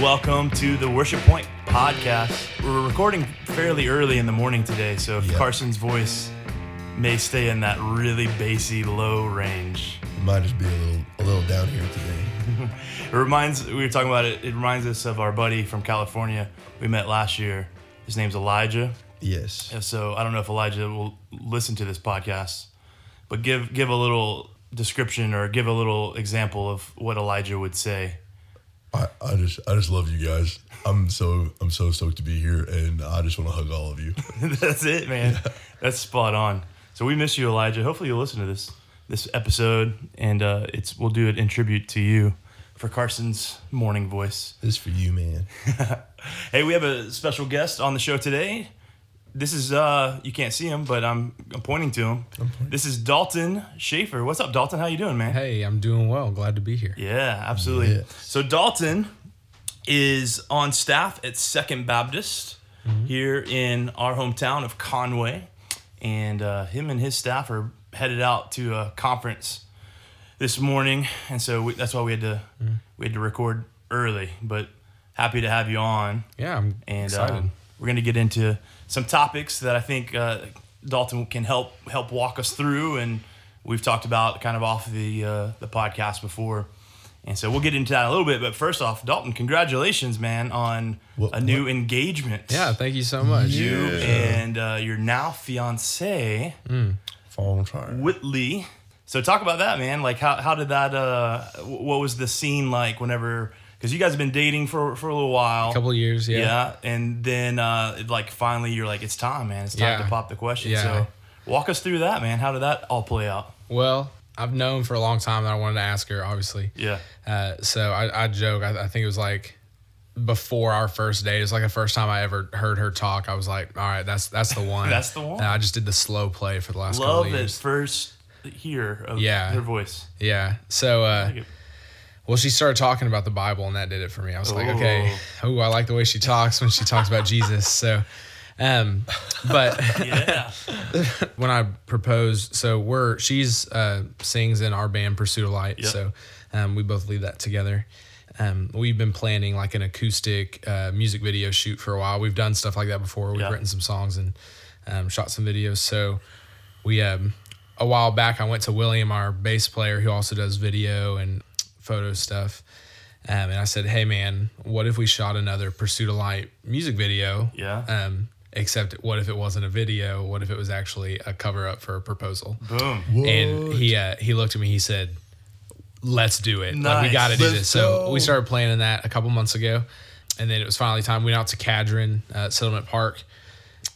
welcome to the Worship Point podcast. We're recording fairly early in the morning today, so if Yep. Carson's voice may stay in that really bassy low range. It might just be a little a little down here today. It reminds we were talking about it. It reminds us of our buddy from California we met last year. His name's Elijah. Yes. And so I don't know if Elijah will listen to this podcast, but give give a little description or give a little example of what Elijah would say. I, I just I just love you guys. I'm so I'm so stoked to be here and I just want to hug all of you. That's it, man. That's spot on. So we miss you, Elijah. Hopefully you'll listen to this this episode, and uh, it's we'll do it in tribute to you for Carson's morning voice. This is for you, man. Hey, we have a special guest on the show today. This is uh you can't see him, but I'm I'm pointing to him. This is Dalton Shaffer. What's up, Dalton? How you doing, man? Hey, I'm doing well. Glad to be here. Yeah, absolutely. Yes. So Dalton is on staff at Second Baptist here in our hometown of Conway, and uh, him and his staff are headed out to a conference this morning, and so we, that's why we had to we had to record early. But happy to have you on, Yeah, I'm and excited. um, we're going to get into some topics that I think uh, Dalton can help help walk us through, and we've talked about kind of off the uh, the podcast before, and so we'll get into that a little bit. But first off, Dalton, congratulations, man, on What- a new engagement. yeah, thank you so much. you Yeah. and uh, your now fiance Fall on. Whitley. So talk about that, man. Like how how did that? Uh, what was the scene like whenever? Because you guys have been dating for for a little while. A couple of years, yeah. Yeah, and then uh, it, like finally you're like, it's time, man. It's time Yeah. to pop the question. Yeah. So walk us through that, man. How did that all play out? Well, I've known for a long time that I wanted to ask her, obviously. Yeah, Uh, so I, I joke. I, I think it was like before our first date. It's like the first time I ever heard her talk. I was like, all right, that's that's the one. That's the one. And I just did the slow play for the last love couple years. first hear of Yeah. her voice. Yeah. So, uh, well, she started talking about the Bible, and that did it for me. I was like, okay, oh, I like the way she talks when she talks about Jesus. So, um, but yeah, when I proposed, so we're she's uh, sings in our band Pursuit of Light, Yep. so um, we both lead that together. Um, we've been planning like an acoustic uh, music video shoot for a while. We've done stuff like that before. We've Yeah. written some songs and um, shot some videos. So we um, a while back I went to William, our bass player, who also does video and photo stuff. Um, and I said, "Hey man, what if we shot another Pursuit of Light music video? Yeah. Um, except what if it wasn't a video? What if it was actually a cover up for a proposal?" boom. And he uh, he looked at me. He said, "Let's do it. Like, we got to do Let's this." So we started planning that a couple months ago, and then it was finally time. We went out to Cadron uh, Settlement Park,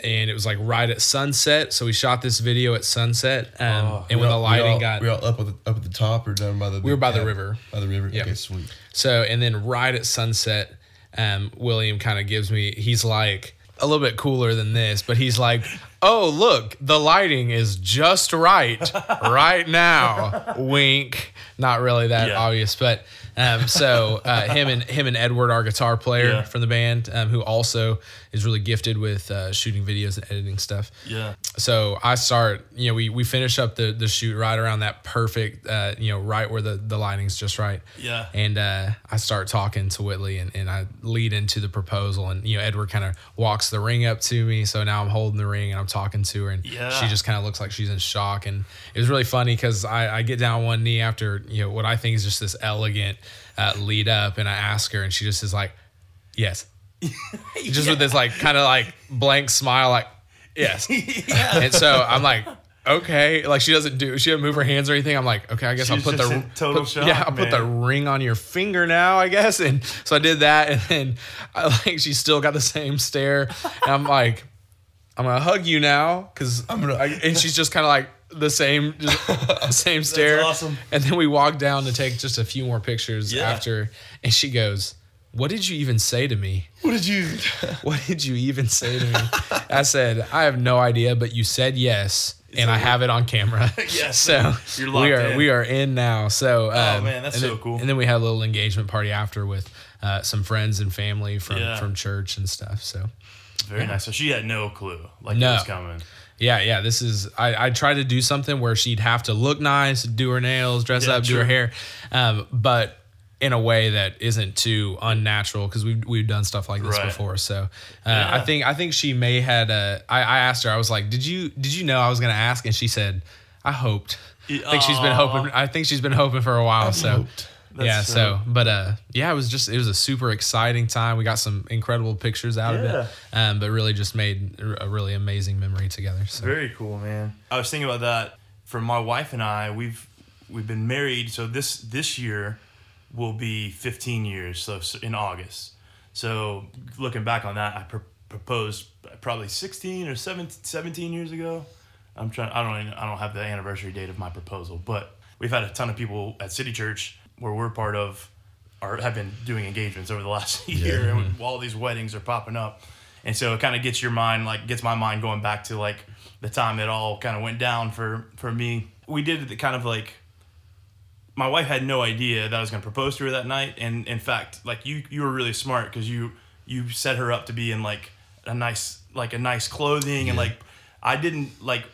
and it was like right at sunset. So we shot this video at sunset, um, Oh. and when the lighting we all, got we all up at the up at the top or down by the We were by the river. By the river. Yep. Okay, sweet. So, and then right at sunset, um, William kind of gives me, he's like a little bit cooler than this, but he's like, oh, look, the lighting is just right right now. Wink. Not really that Yeah. obvious, but um, so uh, him and him and Edward, our guitar player Yeah. from the band, um, who also is really gifted with uh, shooting videos and editing stuff Yeah, so I start, you know, we we finish up the the shoot right around that perfect, uh, you know, right where the the lighting's just right. Yeah. And uh, I start talking to Whitley, and, and I lead into the proposal, and you know, Edward kind of walks the ring up to me, so now I'm holding the ring and I'm talking to her, and Yeah. she just kind of looks like she's in shock, and it was really funny because I I get down on one knee after you know what I think is just this elegant uh, lead up, and I ask her, and she just is like, yes. just with this like kind of like blank smile, like yes. And so I'm like, okay, like she doesn't do, she doesn't move her hands or anything. I'm like, okay, I guess She's I'll put the total put- shock, yeah, I'll put the ring on your finger now, I guess. And so I did that, and then I like she still got the same stare, and I'm like, I'm gonna hug you now because I'm gonna- I, and she's just kind of like the same, just same stare. awesome. And then we walk down to take just a few more pictures Yeah. after, and she goes. What did you even say to me? What did you? What did you even say to me? I said, I have no idea, but you said yes, and I have it on camera. Yes, so you're locked we are in. we are in now. So um, man, that's and so then- cool. And then we had a little engagement party after with uh, some friends and family from Yeah. from church and stuff. So Very nice. So she had no clue like No. it was coming. Yeah, yeah. This is I, I tried to do something where she'd have to look nice, do her nails, dress Yeah, up, do her hair, um, but in a way that isn't too unnatural because we've we've done stuff like this Right. before. So uh, I think I think she may had a. I, I asked her. I was like, "Did you did you know I was going to ask?" And she said, "I hoped." I think she's been hoping. I think she's been hoping for a while. so hoped. Yeah. That's So but uh yeah, it was just it was a super exciting time. We got some incredible pictures out of it. Um, but really just made a really amazing memory together. So Very cool, man. I was thinking about that for my wife and I. We've we've been married, so this this year will be 15 years. So in August. So looking back on that, I pr- proposed probably 16 or 17, 17 years ago. I'm trying. I don't. Even, I don't have the anniversary date of my proposal, but we've had a ton of people at City Church where we're part of, or have been doing engagements over the last year, and all these weddings are popping up, and so it kind of gets your mind like gets my mind going back to like the time it all kind of went down for for me. We did it kind of like my wife had no idea that I was going to propose to her that night, and in fact, like you, you were really smart because you you set her up to be in like a nice like a nice clothing and like I didn't like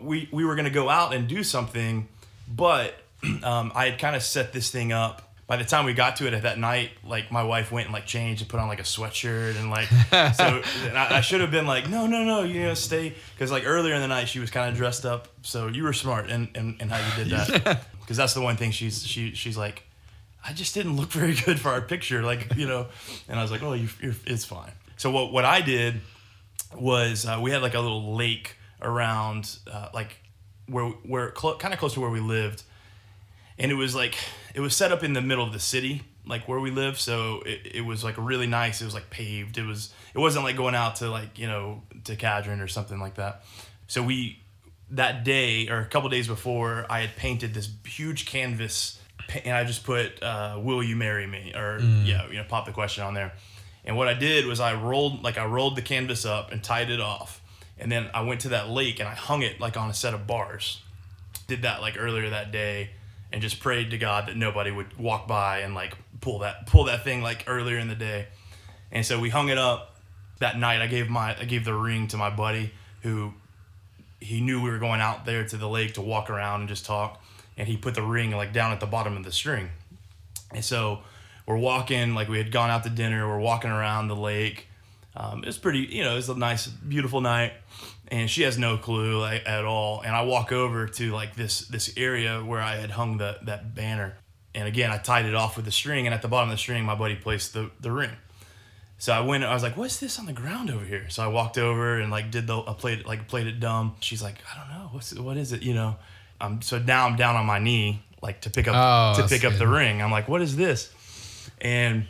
we we were going to go out and do something, but um, I had kind of set this thing up. By the time we got to it at that night, like my wife went and like changed and put on like a sweatshirt and like so and I, I should have been like no no no you know stay because like earlier in the night she was kind of dressed up. So you were smart and and, in how you did that. Because that's the one thing she's she she's like I just didn't look very good for our picture like you know? And I was like oh you, it's fine. So what what I did was uh, we had like a little lake around uh, like where where cl- kind of close to where we lived and it was like it was set up in the middle of the city like where we live so it, it was like really nice. It was like paved. It was it wasn't like going out to like you know to Cadron or something like that. So we that day or a couple days before i had painted this huge canvas and i just put uh, will you marry me? or yeah you know pop the question on there. And what i did was i rolled like i rolled the canvas up and tied it off. And then i went to that lake and i hung it like on a set of bars. Did that like earlier that day and just prayed to God that nobody would walk by and like pull that pull that thing like earlier in the day. And so we hung it up that night. I gave my I gave the ring to my buddy who he knew we were going out there to the lake to walk around and just talk and he put the ring like down at the bottom of the string. And so we're walking like we had gone out to dinner, we're walking around the lake. Um, it was pretty, you know, it was a nice, beautiful night, and she has no clue like, at all. And I walk over to like this this area where I had hung the that banner, and again I tied it off with the string, and at the bottom of the string my buddy placed the the ring. So I went. I was like, "What's this on the ground over here?" So I walked over and like did the I played it like played it dumb. She's like, "I don't know. What's what is it?" You know. Um. So now I'm down on my knee like to pick up Oh, to pick up the ring. I'm like, "What is this?" And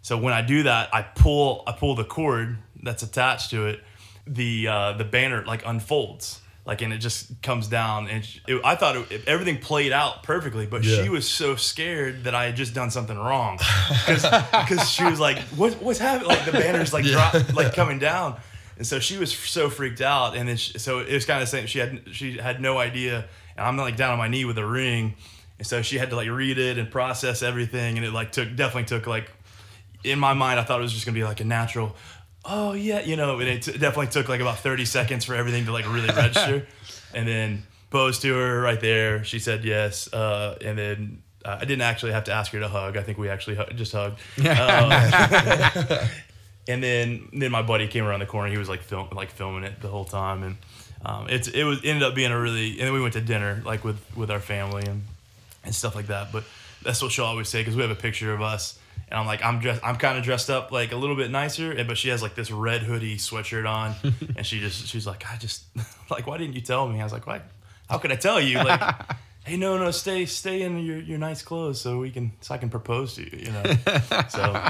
so when I do that, I pull I pull the cord that's attached to it. The uh, the banner like unfolds like and it just comes down and it, I thought it, everything played out perfectly, but Yeah. she was so scared that I had just done something wrong because she was like, "What what's happening?" Like the banner's like Yeah. drop, like coming down, and so she was so freaked out. And then she, so it was kind of the same. She had she had no idea, and I'm like down on my knee with a ring, and so she had to like read it and process everything, and it like took definitely took like in my mind I thought it was just gonna be like a natural. Oh yeah, you know, and it t- definitely took like about 30 seconds for everything to like really register, and then posed to her right there. She said yes, uh, and then uh, I didn't actually have to ask her to hug. I think we actually hu- just hugged. Um, and then then my buddy came around the corner. He was like film like filming it the whole time, and um, it's it was ended up being a really. And then we went to dinner like with with our family and and stuff like that. But that's what she'll always say because we have a picture of us. And I'm like, I'm dressed, I'm kind of dressed up like a little bit nicer, and but she has like this red hoodie sweatshirt on, and she just, she's like, I just, like, why didn't you tell me? I was like, why? How could I tell you? Like, hey, no, no, stay, stay in your, your nice clothes so we can, so I can propose to you, you know. so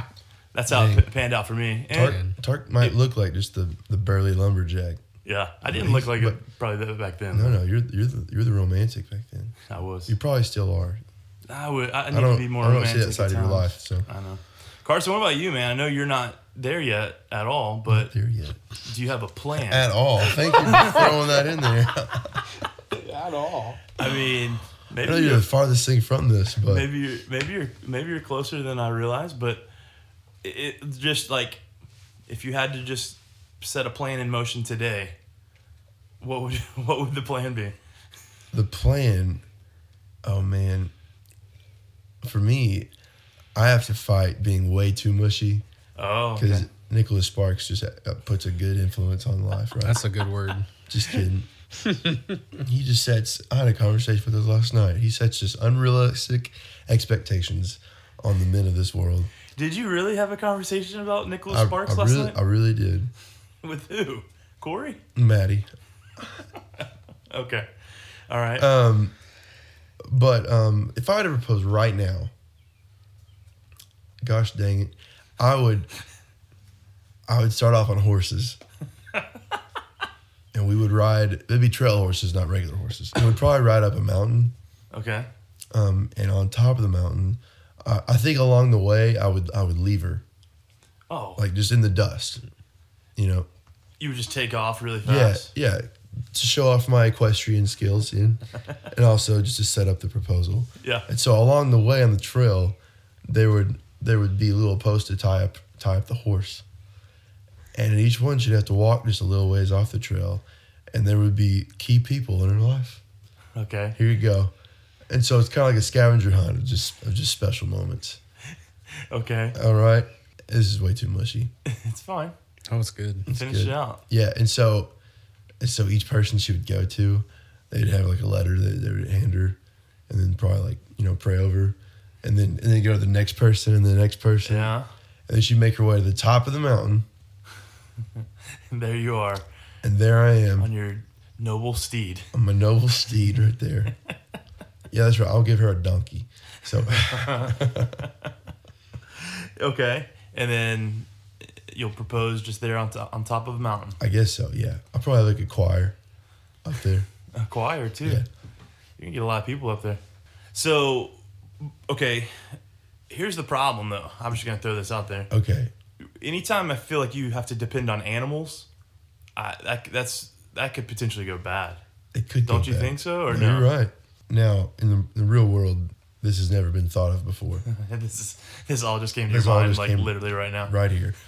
that's how it Dang. p- panned out for me. And, Tark, Tark might look like just the, the burly lumberjack. yeah, I didn't look like it probably that back then. No, no, you're you're the, you're the romantic back then. I was. You probably still are. I would. I need I don't. to be more I don't romantic. see that side of your times. life. So I know. Carson, what about you, man? I know you're not there yet at all, but there yet do you have a plan? at all. Thank you for throwing that in there. At all. I mean, I maybe know you're you're, the farthest thing from this, but maybe you're maybe you're maybe you're closer than I realize, but it, it just like if you had to just set a plan in motion today, what would what would the plan be? the plan. Oh man, for me, I have to fight being way too mushy Oh, because okay. Nicholas Sparks just uh, puts a good influence on life, right? That's a good word. Just kidding. he just sets. I had a conversation with him last night. He sets just unrealistic expectations on the men of this world. Did you really have a conversation about Nicholas I, Sparks I last really, night? I really did. With who? Corey? Maddie. Okay. All right. Um, but um, if I had to propose right now, gosh dang it, I would. I would start off on horses, and we would ride. It'd be trail horses, not regular horses. And we'd probably ride up a mountain. okay. Um, and on top of the mountain, I, I think along the way, I would I would leave her Oh, like just in the dust, you know. you would just take off really fast. Yeah, fast. yeah. To show off my equestrian skills, and and also just to set up the proposal. Yeah. And so along the way on the trail, there would there would be little posts to tie up tie up the horse, and each one she'd have to walk just a little ways off the trail, and there would be key people in her life. Okay. Here you go, and so it's kind of like a scavenger hunt of just of just special moments. Okay. All right, this is way too mushy. It's fine. That was good. Finish good. it out. Yeah, and so, and so each person she would go to, they'd have like a letter that they would hand her, and then probably like you know pray over, and then and then go to the next person and the next person, Yeah. and then she'd make her way to the top of the mountain, And there you are and there I am on your noble steed. on my noble steed right there. yeah, that's right. I'll give her a donkey. So Okay. And then you'll propose just there on, to- on top of a mountain. I guess so. Yeah, I'll probably have like a choir up there. A choir, too. Yeah. You can get a lot of people up there. So, okay. Here's the problem, though. I'm just to throw this out there. Okay. Anytime I feel like you have to depend on animals, I, that, that's that could potentially go bad. It could. Don't you bad. think so, or No, no? You're right. Now, in the, the real world, this has never been thought of before. this is this all just came to This your mind like literally right now. right here.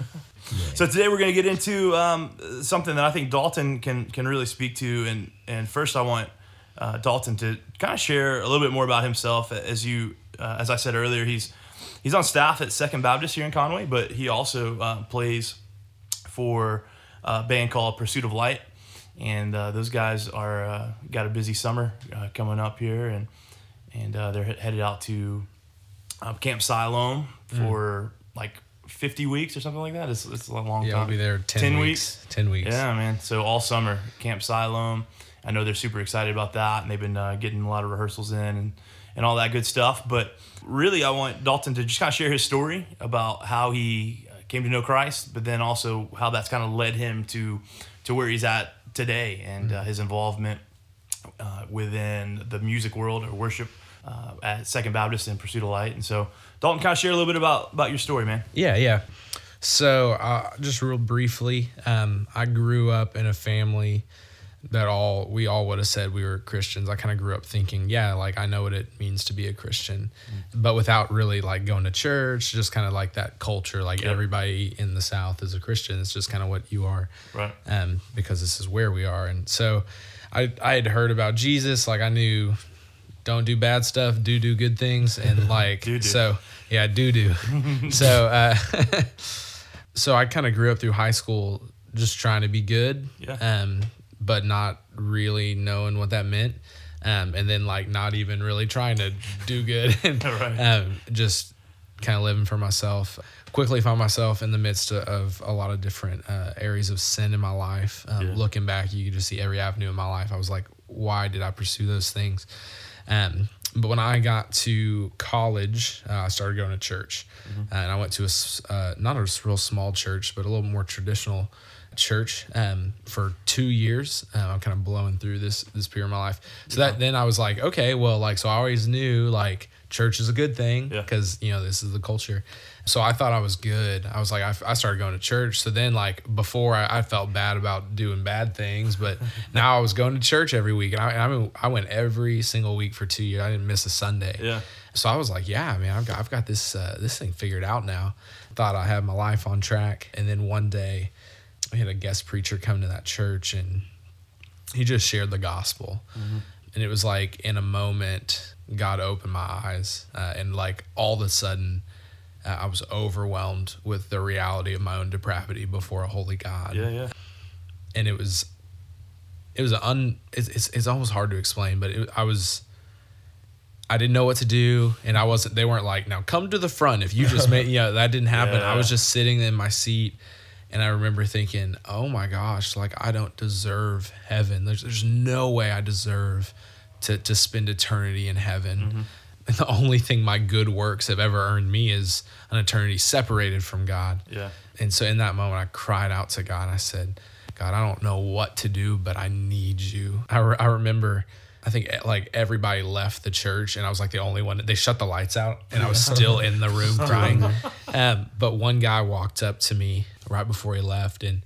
So today we're going to get into um, something that I think Dalton can can really speak to, and and first I want uh, Dalton to kind of share a little bit more about himself. As you, uh, as I said earlier, he's he's on staff at Second Baptist here in Conway, but he also uh, plays for a band called Pursuit of Light, and uh, those guys are uh, got a busy summer uh, coming up here, and and uh, they're headed out to uh, Camp Siloam for like 50 weeks or something like that. It's, it's a long time. Yeah, time. I'll be there 10, weeks. 10 weeks. Yeah, man. So all summer, Camp Siloam. I know they're super excited about that, and they've been uh, getting a lot of rehearsals in and, and all that good stuff. But really, I want Dalton to just kind of share his story about how he uh, came to know Christ, but then also how that's kind of led him to to where he's at today and uh, his involvement uh, within the music world or worship uh, at Second Baptist and Pursuit of Light. And so, Dalton, kind of share a little bit about about your story, man. Yeah, yeah. So, uh, just real briefly, um, I grew up in a family that all we all would have said we were Christians. I kind of grew up thinking, yeah, like I know what it means to be a Christian, but without really like going to church. Just kind of like that culture, like Yep. everybody in the South is a Christian. It's just kind of what you are, Right. um, because this is where we are. And so, I I had heard about Jesus. Like I knew, don't do bad stuff, do do good things, and like Do do. so yeah, do do. so uh, so I kind of grew up through high school just trying to be good, Yeah. um, but not really knowing what that meant. Um, and then like not even really trying to do good and Right. um, just kind of living for myself. Quickly found myself in the midst of, a lot of different uh, areas of sin in my life. Um, Yeah. Looking back, you could just see every avenue in my life. I was like, why did I pursue those things? Um, but when I got to college, uh, I started going to church, Mm-hmm. uh, and I went to a uh, not a real small church, but a little more traditional church um, for two years. Uh, I'm kind of blowing through this this period of my life. So that then I was like, okay, well, like so I always knew like church is a good thing Yeah. because you know this is the culture. So I thought I was good. I was like, I, I started going to church. So then, like before, I, I felt bad about doing bad things, but now I was going to church every week, and I, I mean, I went every single week for two years. I didn't miss a Sunday. Yeah. So I was like, yeah, man, I've got I've got this uh, this thing figured out now. Thought I had my life on track, and then one day, we had a guest preacher come to that church, and he just shared the gospel, and it was like in a moment, God opened my eyes, uh, and like all of a sudden, uh, I was overwhelmed with the reality of my own depravity before a holy God. Yeah, yeah. And it was, it was an un. It's it's, it's almost hard to explain, but it, I was. I didn't know what to do, and I wasn't. They weren't like, "Now come to the front." If you just made, yeah, that didn't happen. I was just sitting in my seat, and I remember thinking, "Oh my gosh, like I don't deserve heaven. There's there's no way I deserve to to spend eternity in heaven." Mm-hmm. And the only thing my good works have ever earned me is an eternity separated from God. Yeah. And so in that moment, I cried out to God. I said, God, I don't know what to do, but I need you. I, re- I remember, I think eh, like everybody left the church and I was like the only one. They shut the lights out and I was still in the room crying. Um, but one guy walked up to me right before he left and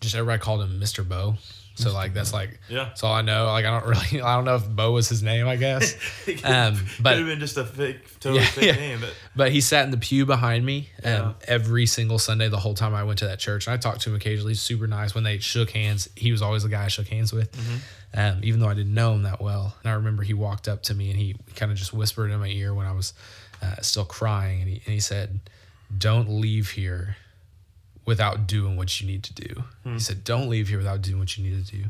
just everybody called him Mr. Bo. So like that's like Yeah. that's all I know. Like I don't really I don't know if Bo was his name. I guess. Um, Could but have been just a fake, totally Yeah, fake yeah. name, but but he sat in the pew behind me um, Yeah. every single Sunday the whole time I went to that church. And I talked to him occasionally. He's super nice. When they shook hands, he was always the guy I shook hands with, um, even though I didn't know him that well. And I remember he walked up to me and he kind of just whispered in my ear when I was uh, still crying. And he, and he said, Don't leave here without doing what you need to do. He said, Don't leave here without doing what you need to do.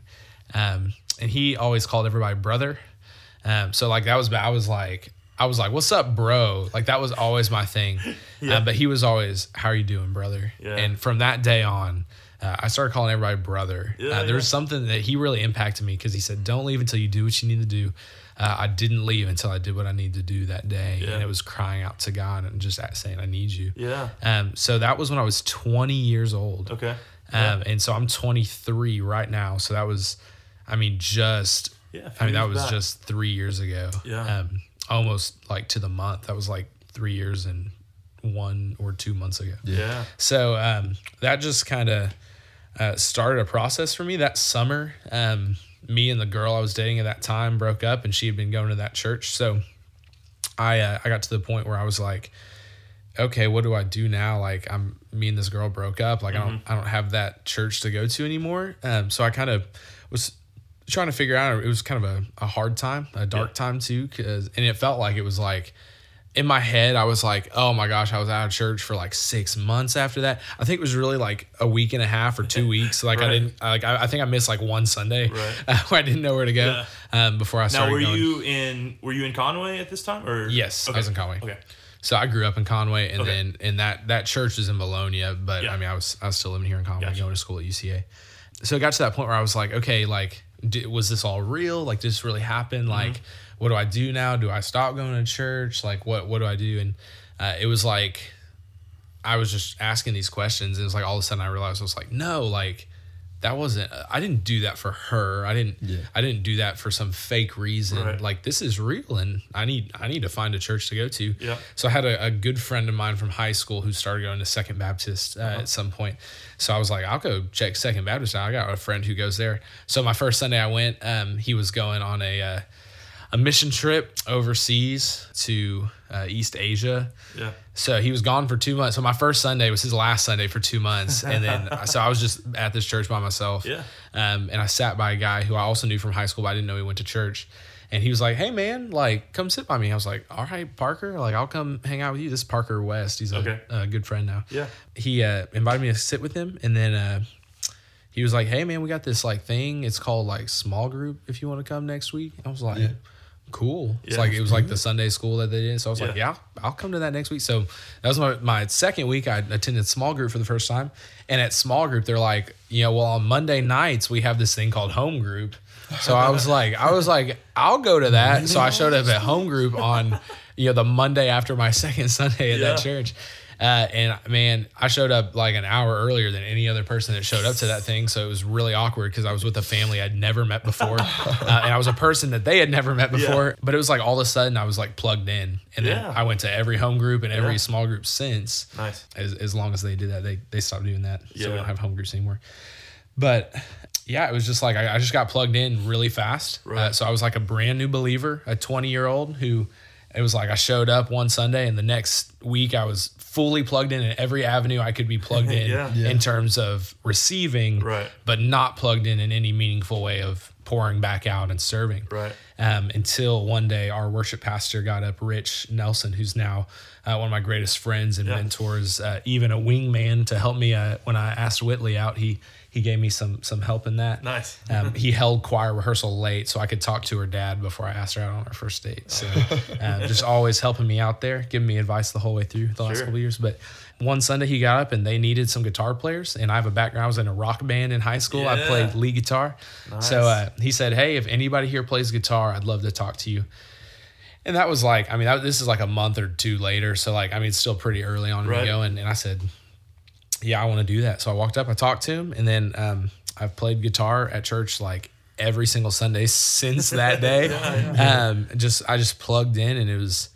Um, and he always called everybody brother. Um, so like that was I was like I was like, "What's up, bro?" Like that was always my thing. Uh, but he was always, "How are you doing, brother?" Yeah. And from that day on, uh, I started calling everybody brother. Yeah, uh, there was something that he really impacted me because he said, "Don't leave until you do what you need to do." Uh, I didn't leave until I did what I needed to do that day, Yeah. and it was crying out to God and just saying, "I need you." yeah. Um, so that was when I was 20 years old. Okay. Um, and so I'm 23 right now. So that was, I mean, just, Yeah, I mean, that was back. just three years ago. Yeah. Um, almost like to the month. That was like three years and one or two months ago. Yeah. So um, that just kind of uh, started a process for me that summer. Um, me and the girl I was dating at that time broke up, and she had been going to that church. So I uh, I got to the point where I was like, okay, what do I do now? Like I'm me and this girl broke up. Like I don't I don't have that church to go to anymore. Um, so I kind of was trying to figure out. It was kind of a, a hard time, a dark Yeah. time too, cause and it felt like it was like in my head, I was like, oh my gosh, I was out of church for like six months after that. I think it was really like a week and a half or two weeks. Like I didn't, like I, I think I missed like one Sunday Right. where I didn't know where to go um, before I started. Now, were going. you in? Were you in Conway at this time? Or Yes, I was in Conway. Okay. So I grew up in Conway, and Okay. then and that that church is in Vilonia, but Yeah. I mean I was I was still living here in Conway, Gotcha. going to school at UCA. So it got to that point where I was like, okay, like was this all real? Like did this really happen? Mm-hmm. Like what do I do now? Do I stop going to church? Like what what do I do? And uh, it was like I was just asking these questions, and it was like all of a sudden I realized I was like, no, like that wasn't. I didn't do that for her. I didn't. Yeah. I didn't do that for some fake reason. Right. Like this is real, and I need. I need to find a church to go to. Yeah. So I had a, a good friend of mine from high school who started going to Second Baptist uh, Uh-huh. at some point. So I was like, I'll go check Second Baptist out. I got a friend who goes there. So my first Sunday I went, um, he was going on a uh, a mission trip overseas to uh, East Asia. Yeah. So he was gone for two months. So my first Sunday was his last Sunday for two months, and then so I was just at this church by myself. Yeah. Um, and I sat by a guy who I also knew from high school, but I didn't know he went to church. And he was like, "Hey man, like come sit by me." I was like, "All right, Parker, like I'll come hang out with you." This is Parker West. He's a, Okay. a good friend now. Yeah. He uh, invited me to sit with him, and then uh, he was like, "Hey man, we got this like thing. It's called like small group. If you want to come next week." I was like, Yeah. "Cool." It's Yeah. like it was like the mm-hmm. Sunday school that they did. So I was like, Yeah. "Yeah, I'll come to that next week." So that was my my second week. I attended small group for the first time, and at small group they're like, you know, well on Monday nights we have this thing called home group. So I was like, I was like, I'll go to that. So I showed up at home group on, you know, the Monday after my second Sunday at that church. Uh, and man, I showed up like an hour earlier than any other person that showed up to that thing. So it was really awkward because I was with a family I'd never met before. uh, and I was a person that they had never met before. But it was like all of a sudden I was like plugged in. And then Yeah. I went to every home group and every Yeah. small group since. Nice. As, as long as they did that, they, they stopped doing that. So we don't have home groups anymore. But yeah, it was just like I, I just got plugged in really fast. Right. Uh, so I was like a brand new believer, a 20 year old who it was like I showed up one Sunday and the next week I was fully plugged in in every avenue I could be plugged in Yeah. Yeah. in terms of receiving, Right. but not plugged in in any meaningful way of pouring back out and serving. Right. Um, until one day our worship pastor got up, Rich Nelson, who's now uh, one of my greatest friends and Yeah. mentors, uh, even a wingman to help me uh, when I asked Whitley out. He he gave me some some help in that. Nice. Um, he held choir rehearsal late, so I could talk to her dad before I asked her out on our first date. So, um, just always helping me out there, giving me advice the whole way through the last couple of years. But one Sunday he got up and they needed some guitar players, and I have a background. I was in a rock band in high school. I Yeah. played lead guitar. Nice. So uh, he said, "Hey, if anybody here plays guitar, I'd love to talk to you." And that was like, I mean, that, this is like a month or two later. So like, I mean, it's still pretty early on in Right. me going. And I said, yeah, I want to do that. So I walked up, I talked to him, and then um, I've played guitar at church like every single Sunday since that day. Um, just I just plugged in, and it was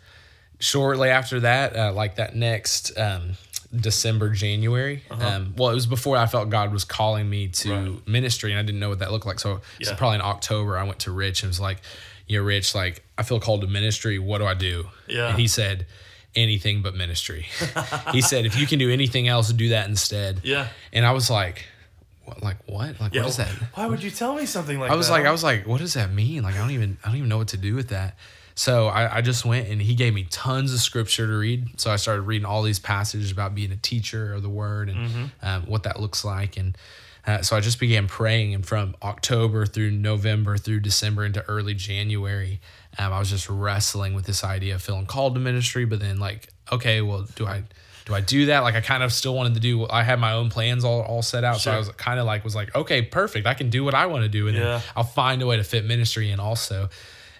shortly after that, uh, like that next um, December, January. Um, well, it was before I felt God was calling me to Uh-huh. Right. ministry, and I didn't know what that looked like. So it's Yeah. probably in October. I went to Rich and was like, "You know, Rich, like I feel called to ministry. What do I do?" Yeah. And he said. Anything but ministry. he said, if you can do anything else, do that instead. Yeah. And I was like, what, like what? Like Yeah. what is that? Why would you tell me something like that? I was that? like, I was like, what does that mean? Like I don't even I don't even know what to do with that. So I, I just went and he gave me tons of scripture to read. So I started reading all these passages about being a teacher of the word and Mm-hmm. um, what that looks like. And uh, so I just began praying. And from October through November through December into early January, um, I was just wrestling with this idea of feeling called to ministry. But then like, okay, well, do I do I do that? Like I kind of still wanted to do. I had my own plans all, all set out. So I was kind of like was like, okay, perfect. I can do what I want to do, and Yeah. then I'll find a way to fit ministry in also.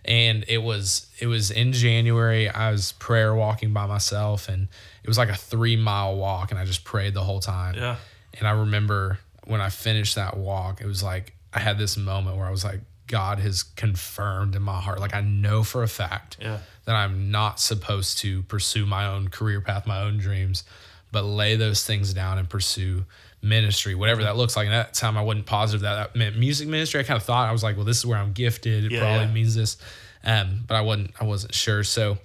And it was it was in January. I was prayer walking by myself, and it was like a three mile walk, and I just prayed the whole time. Yeah. And I remember when I finished that walk, it was like I had this moment where I was like, God has confirmed in my heart, like I know for a fact Yeah. that I'm not supposed to pursue my own career path, my own dreams, but lay those things down and pursue ministry, whatever that looks like. And at that time, I wasn't positive that that meant music ministry. I kind of thought I was like, well, this is where I'm gifted. It Yeah, probably yeah. means this, um, but I wasn't. I wasn't sure. So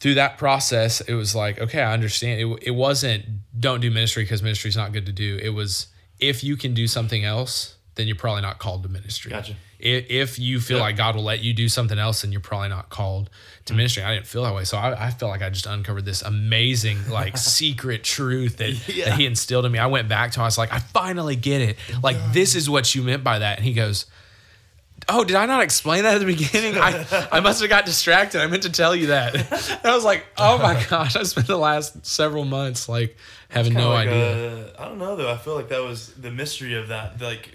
through that process, it was like, okay, I understand. It, it wasn't don't do ministry because ministry is not good to do. It was if you can do something else, then you're probably not called to ministry. Gotcha. If, if you feel like God will let you do something else, then you're probably not called to Mm. ministry. I didn't feel that way. So I, I felt like I just uncovered this amazing, like secret truth that, Yeah. that he instilled in me. I went back to him. I was like, I finally get it. Like, this is what you meant by that. And he goes, Oh, did I not explain that at the beginning? I, I must have got distracted. I meant to tell you that. And I was like, oh my gosh, I spent the last several months like having no like idea. I I don't know though. I feel like that was the mystery of that. Like,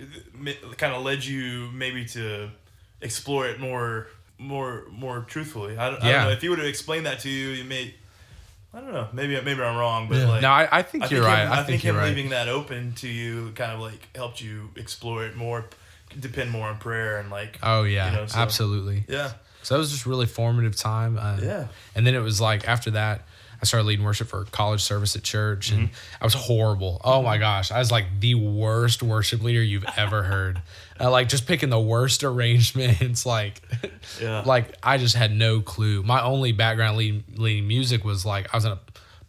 kind of led you maybe to explore it more, more, more truthfully. I don't, I Yeah. don't know if you would have explained that to you. You may. I don't know. Maybe maybe I'm wrong, but like no, I, I think I you're think right. Him, I, think, him right. leaving that open to you kind of like helped you explore it more, depend more on prayer and like. Oh yeah, you know, so- absolutely. Yeah. So that was just really formative time. Um, Yeah. And then it was like after that, I started leading worship for college service at church, and Mm-hmm. I was horrible. Oh my gosh, I was like the worst worship leader you've ever heard. Uh, like just picking the worst arrangements. Like, Yeah. like I just had no clue. My only background leading, leading music was like I was in a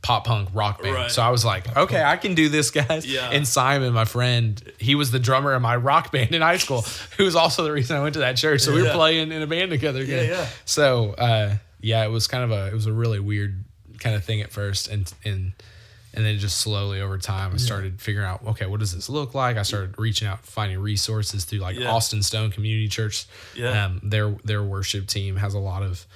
pop punk rock band. Right. So I was like, okay, I can do this, guys. Yeah. And Simon, my friend, he was the drummer in my rock band in high school, who was also the reason I went to that church. So we were Yeah. playing in a band together again. yeah. So uh, yeah, it was kind of a it was a really weird kind of thing at first, and and and then just slowly over time, I started figuring out okay, what does this look like? I started reaching out, finding resources through like Yeah. Austin Stone Community Church. Yeah. Um, their their worship team has a lot of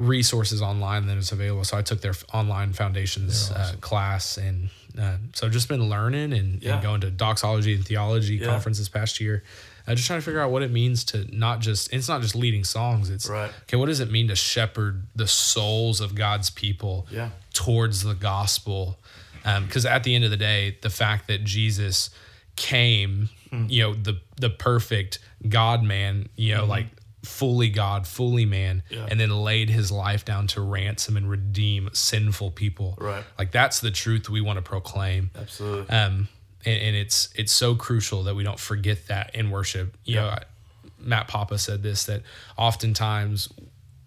resources online that is available. So I took their online foundations uh, class, and uh, so just been learning and, Yeah. and going to doxology and theology Yeah. conference this past year. Uh, just trying to figure out what it means to not just it's not just leading songs. It's Right. okay. What does it mean to shepherd the souls of God's people Yeah. towards the gospel? Because at the end of the day, the fact that Jesus came, Hmm. you know, the the perfect God man, you know, like fully God, fully man. Yeah. and then laid his life down to ransom and redeem sinful people. Right. Like that's the truth we want to proclaim. Absolutely. Um, and, and it's it's so crucial that we don't forget that in worship. You know, I- Matt Papa said this that oftentimes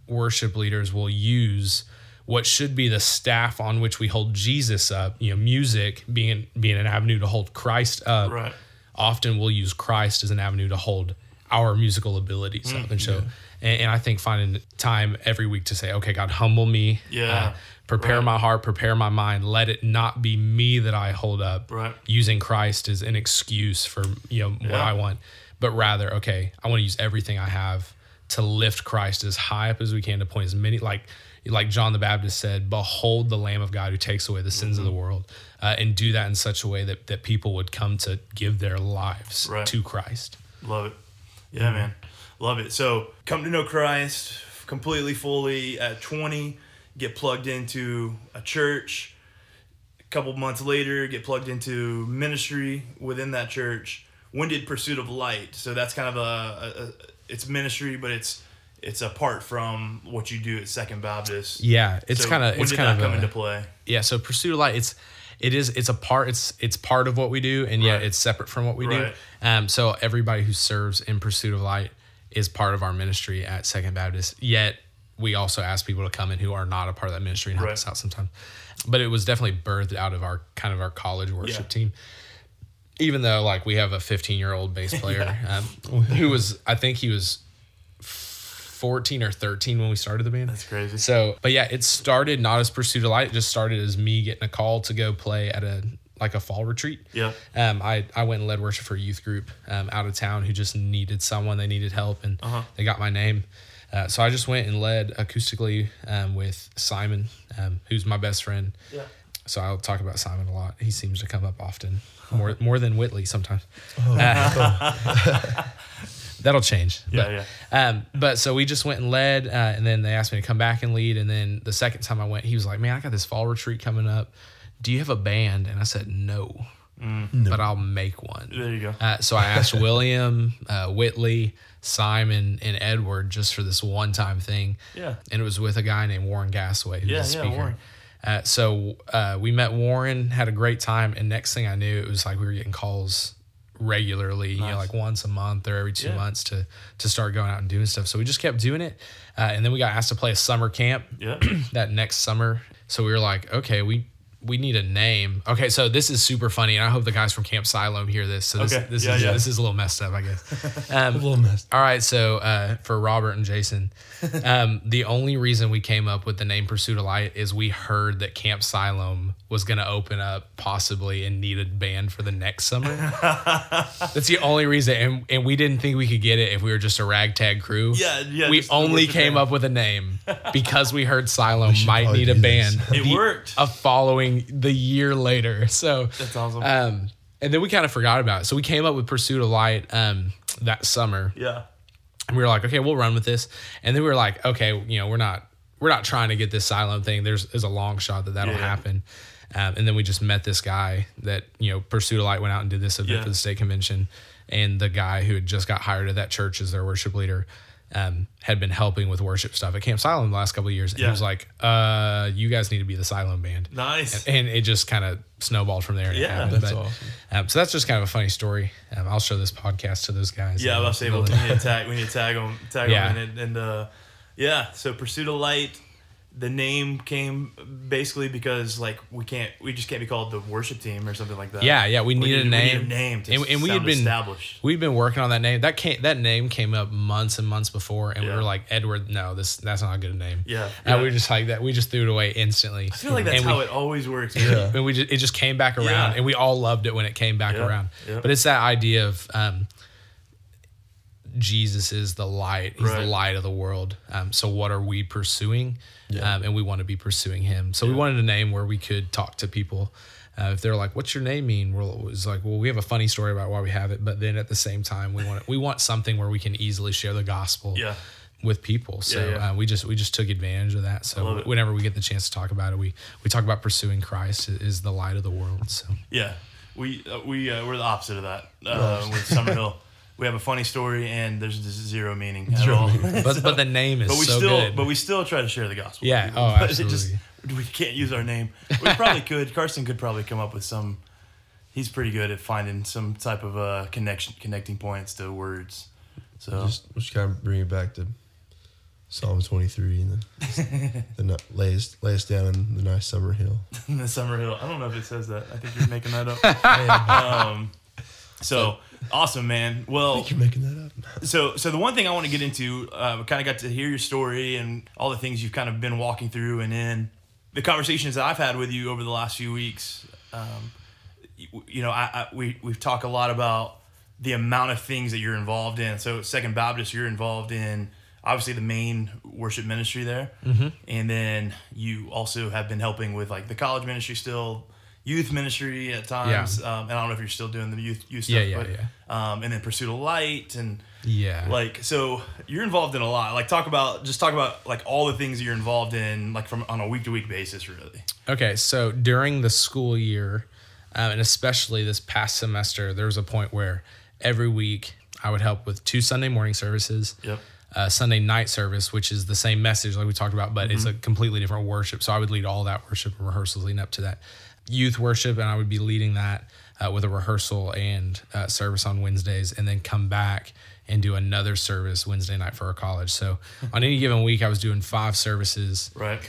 worship leaders will use what should be the staff on which we hold Jesus up. You know, music being being an avenue to hold Christ up. Right. Often we'll use Christ as an avenue to hold our musical abilities up, and so And, and I think finding time every week to say, okay, God, humble me. uh, Yeah. prepare Right. my heart, prepare my mind. Let it not be me that I hold up. Right. Using Christ as an excuse for you know what Yeah. I want, but rather, okay, I want to use everything I have to lift Christ as high up as we can to point as many like like John the Baptist said, "Behold the Lamb of God who takes away the sins Mm-hmm. of the world," uh, and do that in such a way that that people would come to give their lives Right. to Christ. Love it. Yeah, man. Love it. So come to know Christ completely, fully at 20, get plugged into a church. A couple months later, get plugged into ministry within that church. When did Pursuit of Light? So that's kind of a, a, a it's ministry, but it's it's apart from what you do at Second Baptist. Yeah, it's So kind of it's kind of come into play? yeah so pursuit of light it's it is it's a part it's it's part of what we do and yet Right. it's separate from what we Right. do um so everybody who serves in pursuit of light is part of our ministry at second baptist yet we also ask people to come in who are not a part of that ministry and help Right. us out sometimes but it was definitely birthed out of our kind of our college worship Yeah. team even though like we have a 15 year old bass player um, who was i think he was 14 or 13 when we started the band That's crazy. so, but yeah, it started not as Pursuit of Light. It just started as me getting a call to go play at a like a fall retreat. Yeah. Um, I, I went and led worship for a youth group um, out of town who just needed someone. They needed help, and Uh-huh. they got my name. Uh, so I just went and led acoustically um, with Simon, um, who's my best friend. Yeah. So I'll talk about Simon a lot. He seems to come up often, more more than Whitley sometimes. Oh. Uh, that'll change. Yeah, but, yeah. Um, but so we just went and led, uh, and then they asked me to come back and lead. And then the second time I went, he was like, "Man, I got this fall retreat coming up. Do you have a band?" And I said, "No, but I'll make one." There you go. Uh, so I asked William, uh, Whitley, Simon, and Edward just for this one time thing. Yeah. And it was with a guy named Warren Gasaway, who's Yeah, yeah. Warren. Uh, so uh, we met Warren, had a great time, and next thing I knew, it was like we were getting calls regularly, you know, like once a month or every two Yeah. months to to start going out and doing stuff. So we just kept doing it, uh, and then we got asked to play a summer camp Yeah. that next summer. So we were like, okay, we we need a name. Okay, so this is super funny, and I hope the guys from Camp Siloam hear this. So this, Okay, this yeah, is yeah. this is a little messed up, I guess. A Um, little messed. all right, so uh, for Robert and Jason, um, the only reason we came up with the name Pursuit of Light is we heard that Camp Siloam was going to open up possibly and needed a band for the next summer. That's the only reason, and, and we didn't think we could get it if we were just a ragtag crew. Yeah, yeah, We only came band. up with a name because we heard Siloam should might need a band. It the- worked. A following the year later, so That's awesome. um, and then we kind of forgot about it. So we came up with Pursuit of Light um, that summer. yeah. And we were like, okay, we'll run with this. And then we were like, okay, you know, we're not we're not trying to get this Siloam thing. There's there's a long shot that that'll Yeah. happen. Um, and then we just met this guy that you know Pursuit of Light went out and did this event Yeah. for the state convention, and the guy who had just got hired at that church as their worship leader. Um, had been helping with worship stuff at Camp Siloam the last couple of years. And Yeah. he was like, uh, you guys need to be the Siloam band. Nice. And it just kind of snowballed from there. And Yeah. That's But, awesome. Um, so that's just kind of a funny story. Um, I'll show this podcast to those guys. Yeah, I'll was about to say, well, we need to tag, we need to tag them, tag Yeah. them in it, and uh, yeah. So Pursuit of Light, the name came basically because like we can't, we just can't be called the worship team or something like that. Yeah, yeah, we needed a need- name. We need a name to And- and we had been- established. We've been working on that name. That came that name came up months and months before, and we Yeah. were like, Edward, no, this that's not a good name. Yeah, and yeah. we were just like that. We just threw it away instantly. I feel like that's and how we, it always works. Yeah. And we just it just came back around, Yeah. and we all loved it when it came back around. yeah. But it's that idea of um, Jesus is the light. He's Right. the light of the world. Um, so what are we pursuing? Yeah. Um, and we want to be pursuing Him. So we wanted a name where we could talk to people. Uh, if they're like, "What's your name mean?" We're always like, "Well, we have a funny story about why we have it," but then at the same time, we want we want something where we can easily share the gospel Yeah. with people. So Yeah, yeah. Uh, we just we just took advantage of that. So whenever we get the chance to talk about it, we we talk about pursuing Christ is the light of the world. So Yeah, we uh, we uh, we're the opposite of that uh, with Summerhill. We have a funny story, and there's just zero meaning at Zero all. but but the name is but we so still good. but we still try to share the gospel. Yeah, people. oh, But it just absolutely. we can't use our name. We probably could. Carson could probably come up with some. He's pretty good at finding some type of uh, connection, connecting points to words. So Just, just kind of bring it back to Psalm 23 and the, the ni- lay, us, lay us down in the nice summer hill. the Summer Hill. I don't know if it says that. I think you're making that up. um, So awesome, man. Well, You're making that up. so so the one thing I want to get into, uh, we kind of got to hear your story and all the things you've kind of been walking through, and in the conversations that I've had with you over the last few weeks. Um, you, you know, I, I we we've talked a lot about the amount of things that you're involved in. So Second Baptist, you're involved in obviously the main worship ministry there, mm-hmm. and then you also have been helping with like the college ministry still. Youth ministry at times, um, and I don't know if you're still doing the youth youth stuff, Yeah, yeah, but yeah. um, and then Pursuit of Light, and Yeah. like so you're involved in a lot. Like talk about just talk about like all the things that you're involved in, like from on a week to week basis, really. Okay, so during the school year, um, and especially this past semester, there was a point where every week I would help with two Sunday morning services, Yep. uh, Sunday night service, which is the same message like we talked about, but it's a completely different worship. So I would lead all that worship and rehearsals leading up to that youth worship, and I would be leading that uh, with a rehearsal and uh, service on Wednesdays, and then come back and do another service Wednesday night for our college. So on any given week, I was doing five services Right.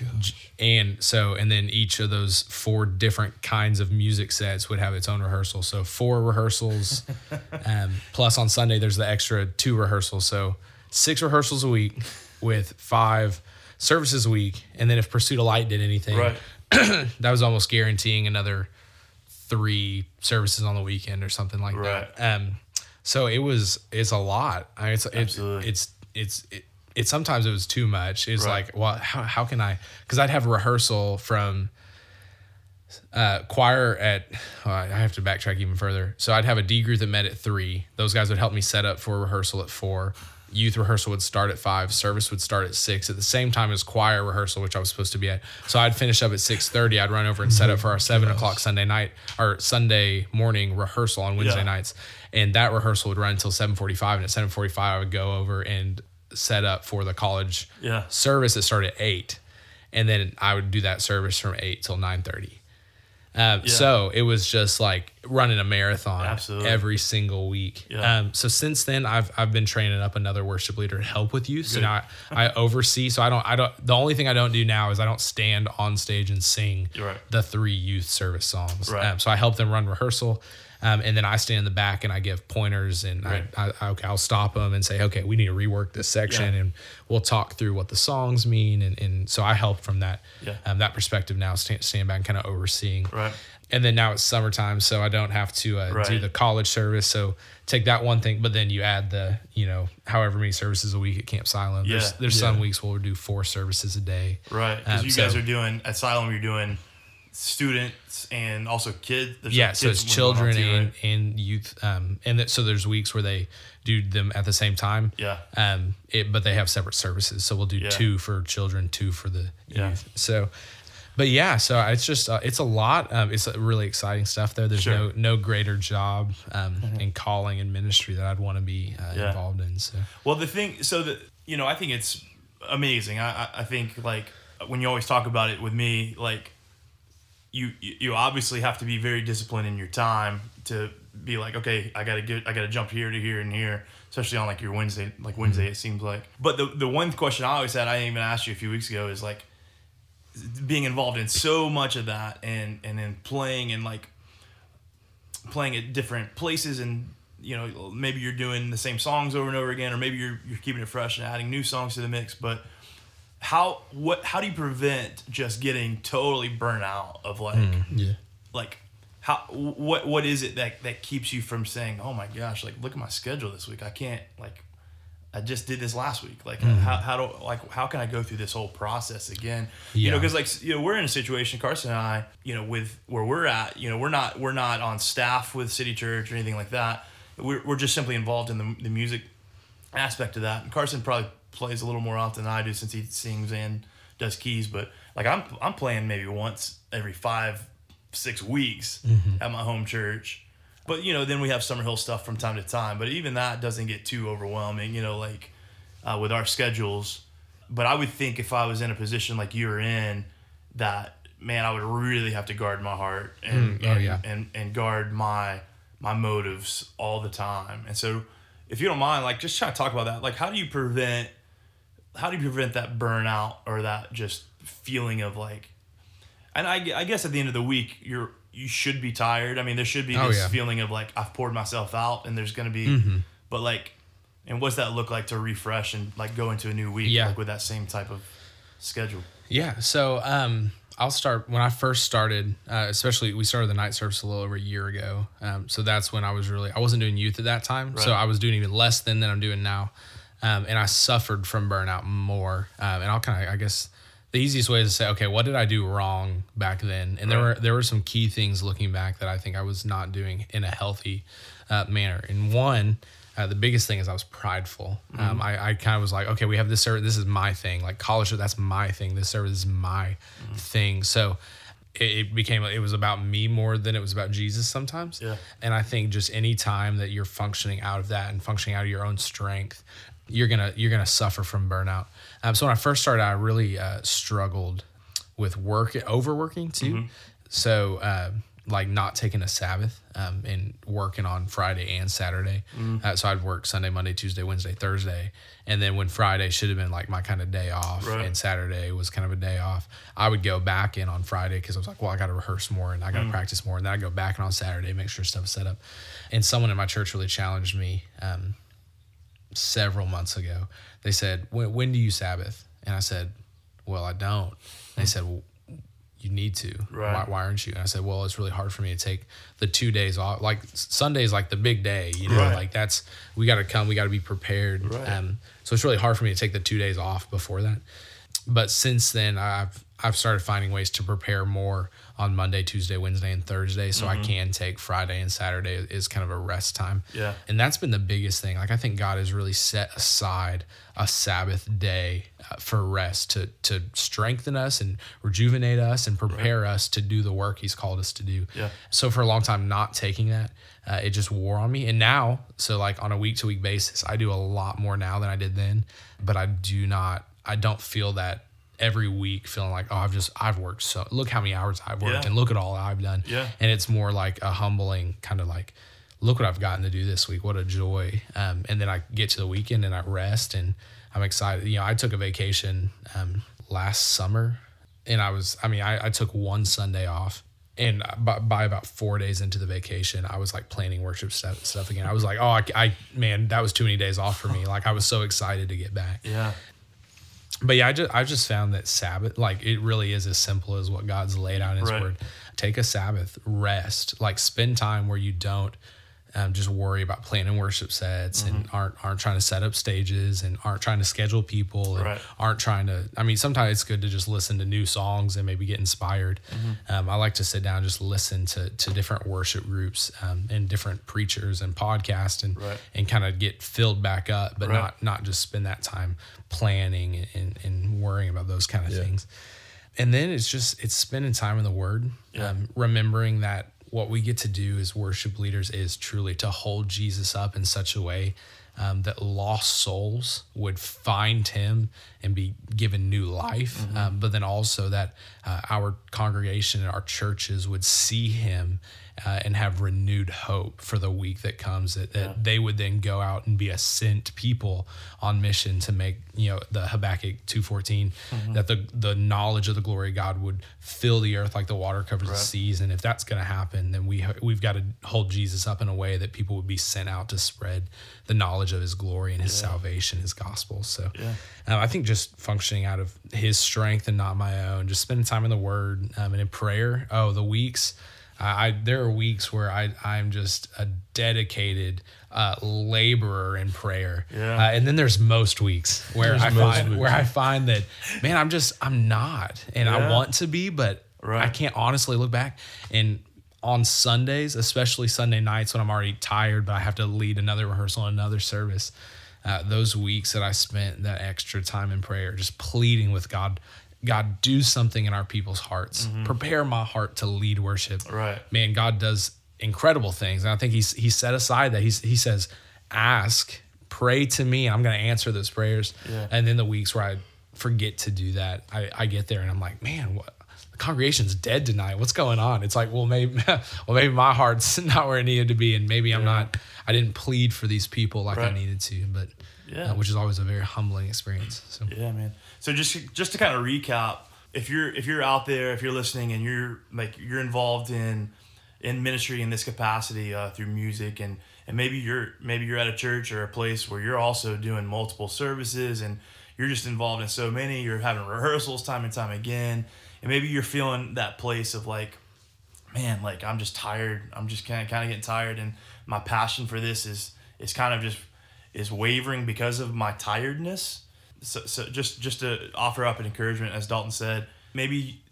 and so and then each of those four different kinds of music sets would have its own rehearsal so four rehearsals um, plus on sunday there's the extra two rehearsals so six rehearsals a week with five services a week and then if pursuit of light did anything Right. that was almost guaranteeing another three services on the weekend or something like Right. that um so it was it's a lot. I mean, it's it's it's it's it, it sometimes it was too much. It's Right. like well how, how can i because i'd have a rehearsal from uh, choir at oh, i have to backtrack even further. So i'd have a d group that met at three. Those guys would help me set up for rehearsal at four youth rehearsal would start at five service would start at six. At the same time as choir rehearsal which i was supposed to be at. So i'd finish up at 6.30 i'd run over and set up mm-hmm. for our 7 o'clock sunday night or sunday morning rehearsal on wednesday Yeah. nights. And that rehearsal would run until 7.45 and at 7.45 i would go over and set up for the college Yeah. service that started at 8 and then i would do that service from 8 till 9.30 um, Yeah. so it was just like running a marathon Absolutely. every single week. Yeah. Um, so since then, I've I've been training up another worship leader to help with youth. So now I, I oversee. So I don't I don't. The only thing I don't do now is I don't stand on stage and sing right. the three youth service songs. Right. Um, so I help them run rehearsal. Um, and then I stand in the back and I give pointers and Right. I, I, okay, I'll stop them and say, okay, we need to rework this section Yeah. and we'll talk through what the songs mean. And, and so I help from that, Yeah. um, that perspective now, stand, stand back and kind of overseeing. Right. And then now it's summertime, so I don't have to uh, do the college service. So take that one thing, but then you add the, you know, however many services a week at Camp Siloam. There's, Yeah. there's some Yeah. weeks where we'll do four services a day. Right. Because Um, you guys so- are doing at Siloam, you're doing students and also kids. There's yeah, some so kids it's going on children too, and, right? and youth, um, and that, so there's weeks where they do them at the same time. Yeah. Um, it, but they have separate services, so we'll do Yeah. two for children, two for the Yeah. youth. So, but yeah, so it's just uh, it's a lot. Um, it's uh, really exciting stuff there. There's Sure. Mm-hmm. no no greater job um, in calling and ministry that I'd want to be uh, Yeah. involved in. So Well, the thing, so that you know, I think it's amazing. I I, I think like when you always talk about it with me, like you you obviously have to be very disciplined in your time to be like, okay, I gotta get, I gotta jump here to here and here, especially on like your Wednesday, like Wednesday, mm-hmm. it seems like. But the the one question I always had, I didn't even ask you a few weeks ago, is like being involved in so much of that and and then playing and like playing at different places and you know maybe you're doing the same songs over and over again or maybe you're you're keeping it fresh and adding new songs to the mix but how what how do you prevent just getting totally burnt out of like mm, Yeah. like how what what is it that that keeps you from saying oh my gosh like look at my schedule this week. I can't like I just did this last week. Like mm. how, how do like how can I go through this whole process again? You know because like you know we're in a situation Carson and I you know with where we're at you know we're not we're not on staff with City Church or anything like that. We're, we're just simply involved in the, the music aspect of that. And Carson probably plays a little more often than I do since he sings and does keys. But like I'm I'm playing maybe once every five six weeks at my home church. But you know then we have Summerhill stuff from time to time. But even that doesn't get too overwhelming. You know like uh, with our schedules. But I would think if I was in a position like you're in, that man, I would really have to guard my heart and Mm, oh, and, yeah. and and guard my my motives all the time. And so, if you don't mind, like just try to talk about that. Like, how do you prevent how do you prevent that burnout or that just feeling of like? And I, I guess at the end of the week, you're you should be tired. I mean, there should be Oh, this yeah. feeling of like I've poured myself out, and there's gonna be, but like, and what's that look like to refresh and like go into a new week Yeah. like with that same type of schedule? Yeah. So um, I'll start when I first started. Uh, especially we started the night service a little over a year ago. Um, so that's when I was really I wasn't doing youth at that time. So I was doing even less than than I'm doing now, um, and I suffered from burnout more. Um, and I'll kind of I guess the easiest way is to say, okay, what did I do wrong back then? And there were there were some key things looking back that I think I was not doing in a healthy uh, manner. And one. Uh, the biggest thing is I was prideful. Um, I, I kind of was like, okay, we have this service. This is my thing. Like college, that's my thing. This service is my thing. So it, it became, it was about me more than it was about Jesus sometimes. Yeah. And I think just any time that you're functioning out of that and functioning out of your own strength, you're gonna you're gonna suffer from burnout. Um, so when I first started, I really uh, struggled with work overworking too. So uh, like not taking a Sabbath um, and working on Friday and Saturday. Uh, so I'd work Sunday, Monday, Tuesday, Wednesday, Thursday, and then when Friday should have been like my kind of day off, Right. and Saturday was kind of a day off, I would go back in on Friday because I was like, well, I got to rehearse more and I got to practice more, and then I go back in on Saturday, make sure stuff is set up. And someone in my church really challenged me. Um, several months ago. They said, when, when do you Sabbath? And I said, well, I don't. And they said, well, you need to. Right. Why, why aren't you? And I said, well, it's really hard for me to take the two days off. Like Sunday's like the big day, you know, Right. like that's, we got to come, we got to be prepared. Right. Um, so it's really hard for me to take the two days off before that. But since then, I've, I've started finding ways to prepare more on Monday, Tuesday, Wednesday, and Thursday, so I can take Friday and Saturday is kind of a rest time. Yeah. And that's been the biggest thing. Like I think God has really set aside a Sabbath day uh, for rest to to strengthen us and rejuvenate us and prepare us to do the work He's called us to do. Yeah. So for a long time, not taking that, uh, it just wore on me. And now, so like on a week to week basis, I do a lot more now than I did then. But I do not. I don't feel that every week feeling like oh I've just I've worked so look how many hours I've worked Yeah. and look at all I've done. Yeah. and it's more like a humbling kind of like look what I've gotten to do this week. What a joy. Um, and then I get to the weekend and I rest and I'm excited. You know I took a vacation um, last summer and I was I mean I, I took one Sunday off and by, by about four days into the vacation I was like planning worship stuff, stuff again. I was like oh I, I man that was too many days off for me. Like I was so excited to get back. Yeah. But yeah, I just I just found that Sabbath, like it really is as simple as what God's laid out in His Right. Word. Take a Sabbath, rest, like spend time where you don't um, just worry about planning worship sets and Mm-hmm. aren't aren't trying to set up stages and aren't trying to schedule people and Right. aren't trying to. I mean, sometimes it's good to just listen to new songs and maybe get inspired. Mm-hmm. Um, I like to sit down and just listen to to different worship groups um, and different preachers and podcasts and Right. and kind of get filled back up, but Right. not not just spend that time planning and, and worrying about those kind of Yeah. things. And then it's just it's spending time in the Word, Yeah. um, remembering that what we get to do as worship leaders is truly to hold Jesus up in such a way um, that lost souls would find Him and be given new life, um, but then also that uh, our congregation and our churches would see Him uh, and have renewed hope for the week that comes. That, that they would then go out and be a sent people on mission to make you know the Habakkuk two that the the knowledge of the glory of God would fill the earth like the water covers the seas. And if that's going to happen, then we we've got to hold Jesus up in a way that people would be sent out to spread the knowledge of His glory and His salvation, His gospel. So um, I think just functioning out of His strength and not my own, just spending time in the Word um, and in prayer. Oh, the weeks. I, I there are weeks where I I'm just a dedicated uh, laborer in prayer, Yeah. uh, and then there's most weeks where There's I find weeks. where I find that man I'm just I'm not, and I want to be, but I can't honestly look back and. On Sundays, especially Sunday nights when I'm already tired, but I have to lead another rehearsal and another service, uh, those weeks that I spent that extra time in prayer, just pleading with God, God, do something in our people's hearts. Mm-hmm. Prepare my heart to lead worship. Right. Man, God does incredible things. And I think he's he set aside that he's he says, ask, pray to me, and I'm gonna answer those prayers. Yeah. And then the weeks where I forget to do that, I, I get there and I'm like, man, what the congregation's dead tonight. What's going on? It's like, well, maybe, well, maybe my heart's not where it needed to be, and maybe I'm not. I didn't plead for these people like I needed to, but Yeah. uh, which is always a very humbling experience. So Yeah, man. So just just to kind of recap, if you're if you're out there, if you're listening and you're like you're involved in in ministry in this capacity uh, through music and and maybe you're maybe you're at a church or a place where you're also doing multiple services and you're just involved in so many you're having rehearsals time and time again and maybe you're feeling that place of like man like i'm just tired i'm just kind of kind of getting tired and my passion for this is is kind of just is wavering because of my tiredness so, so just just to offer up an encouragement as dalton said maybe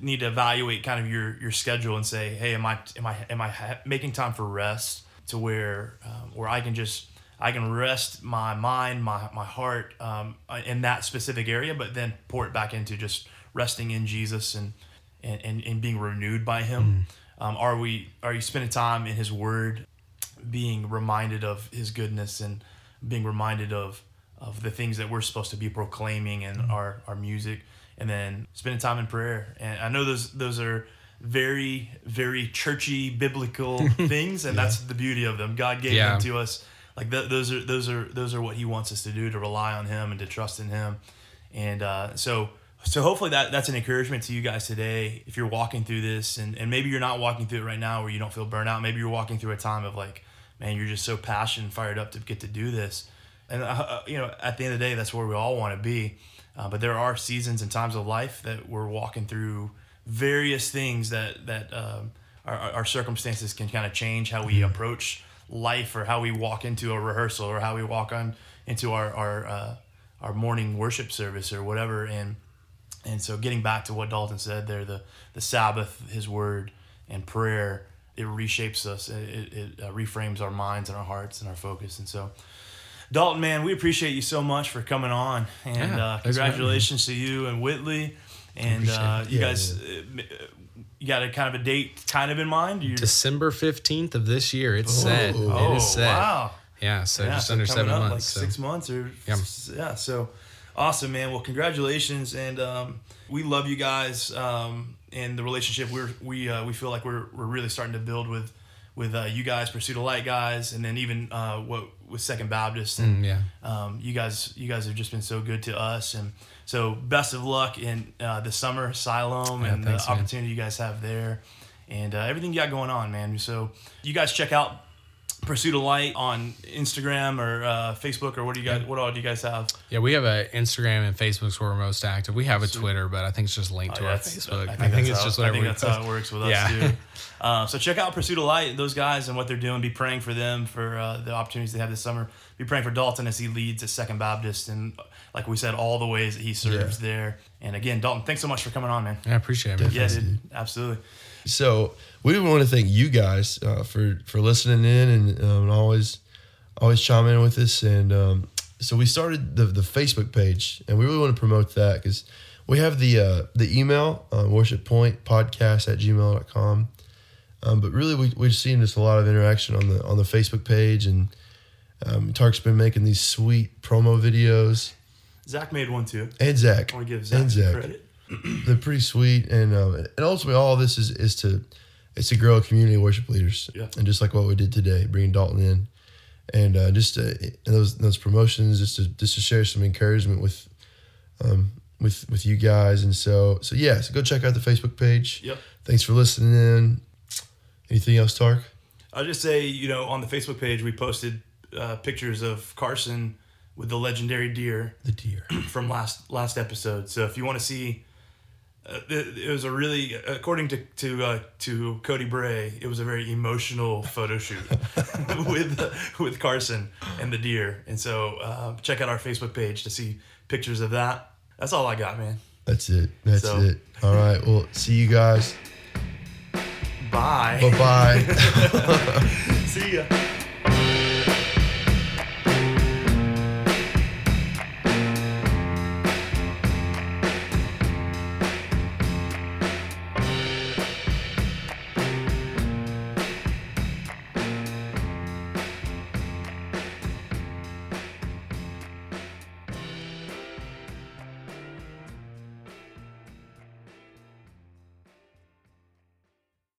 need to evaluate kind of your your schedule and say hey am i am i am i ha- making time for rest to where um, where i can just I can rest my mind, my, my heart um, in that specific area, but then pour it back into just resting in Jesus and and, and, and being renewed by Him. Mm. Um, are we are you spending time in His Word, being reminded of His goodness and being reminded of of the things that we're supposed to be proclaiming in mm. our, our music, and then spending time in prayer. And I know those those are very very churchy biblical things, and yeah. that's the beauty of them. God gave yeah. them to us like th- those are those are those are what he wants us to do to rely on him and to trust in him and uh, so so hopefully that that's an encouragement to you guys today if you're walking through this and, and maybe you're not walking through it right now where you don't feel burnout maybe you're walking through a time of like man you're just so passionate fired up to get to do this. And uh, uh, you know at the end of the day that's where we all want to be. Uh, but there are seasons and times of life that we're walking through various things that that um, our, our circumstances can kind of change how we mm-hmm. approach life or how we walk into a rehearsal or how we walk on into our our uh, our morning worship service or whatever. And and so getting back to what Dalton said there the the Sabbath his word and prayer it reshapes us it, it, it uh, reframes our minds and our hearts and our focus and so Dalton man we appreciate you so much for coming on and yeah, uh, congratulations to you and Whitley and uh, you yeah, guys yeah. Uh, you got a kind of a date kind of in mind? You're... December 15th of this year. It's oh, set. Oh, it is set. Wow. Yeah. So yeah, just so under seven up, months. Like so. six months or yeah. yeah. So awesome, man. Well, congratulations. And um, we love you guys um, and the relationship we're, we, uh, we feel like we're, we're really starting to build with, with uh, you guys, Pursuit of Light guys, and then even uh, what with Second Baptist. And mm, yeah. um, you guys, you guys have just been so good to us. And so best of luck in uh, the summer Siloam yeah, and thanks, the opportunity you guys have there, and uh, everything you got going on, man. So you guys check out Pursuit of Light on Instagram or uh, Facebook or what do you guys? What all do you guys have? Yeah, we have a Instagram and Facebook's where we're most active. We have a Twitter, but I think it's just linked oh, to yeah, our Facebook. I think, I think it's how, just whatever. I think that's how it works with yeah. us too. Uh, so check out Pursuit of Light, those guys and what they're doing. Be praying for them for uh, the opportunities they have this summer. Be praying for Dalton as he leads at Second Baptist and like we said, all the ways that he serves yeah. there. And again, Dalton, thanks so much for coming on, man. I appreciate it. Man. Yeah, dude, absolutely. So we want to thank you guys uh, for for listening in and um, always always chiming in with us. And um, so we started the the Facebook page, and we really want to promote that because we have the uh, the email uh, worship point podcast at gmail.com. Um, but really, we we've seen just a lot of interaction on the on the Facebook page, and um, Tark's been making these sweet promo videos. Zach made one too. And Zach. I want to give Zach, and Zach. credit. They're pretty sweet, and um, and ultimately all of this is is to it's to grow a community of worship leaders. Yeah. And just like what we did today, bringing Dalton in, and uh, just to, those those promotions, just to just to share some encouragement with, um, with with you guys, and so so yeah, so go check out the Facebook page. Yep. Thanks for listening in. Anything else, Tark? I'll just say, you know, on the Facebook page, we posted uh, pictures of Carson with the legendary deer. The deer from last last episode. So if you want to see, uh, it, it, was a really, according to to uh, to Cody Bray, it was a very emotional photo shoot with with Carson and the deer. And so uh, check out our Facebook page to see pictures of that. That's all I got, man. That's it. That's so. it. All right. Well, see you guys. Bye. Bye bye. see ya.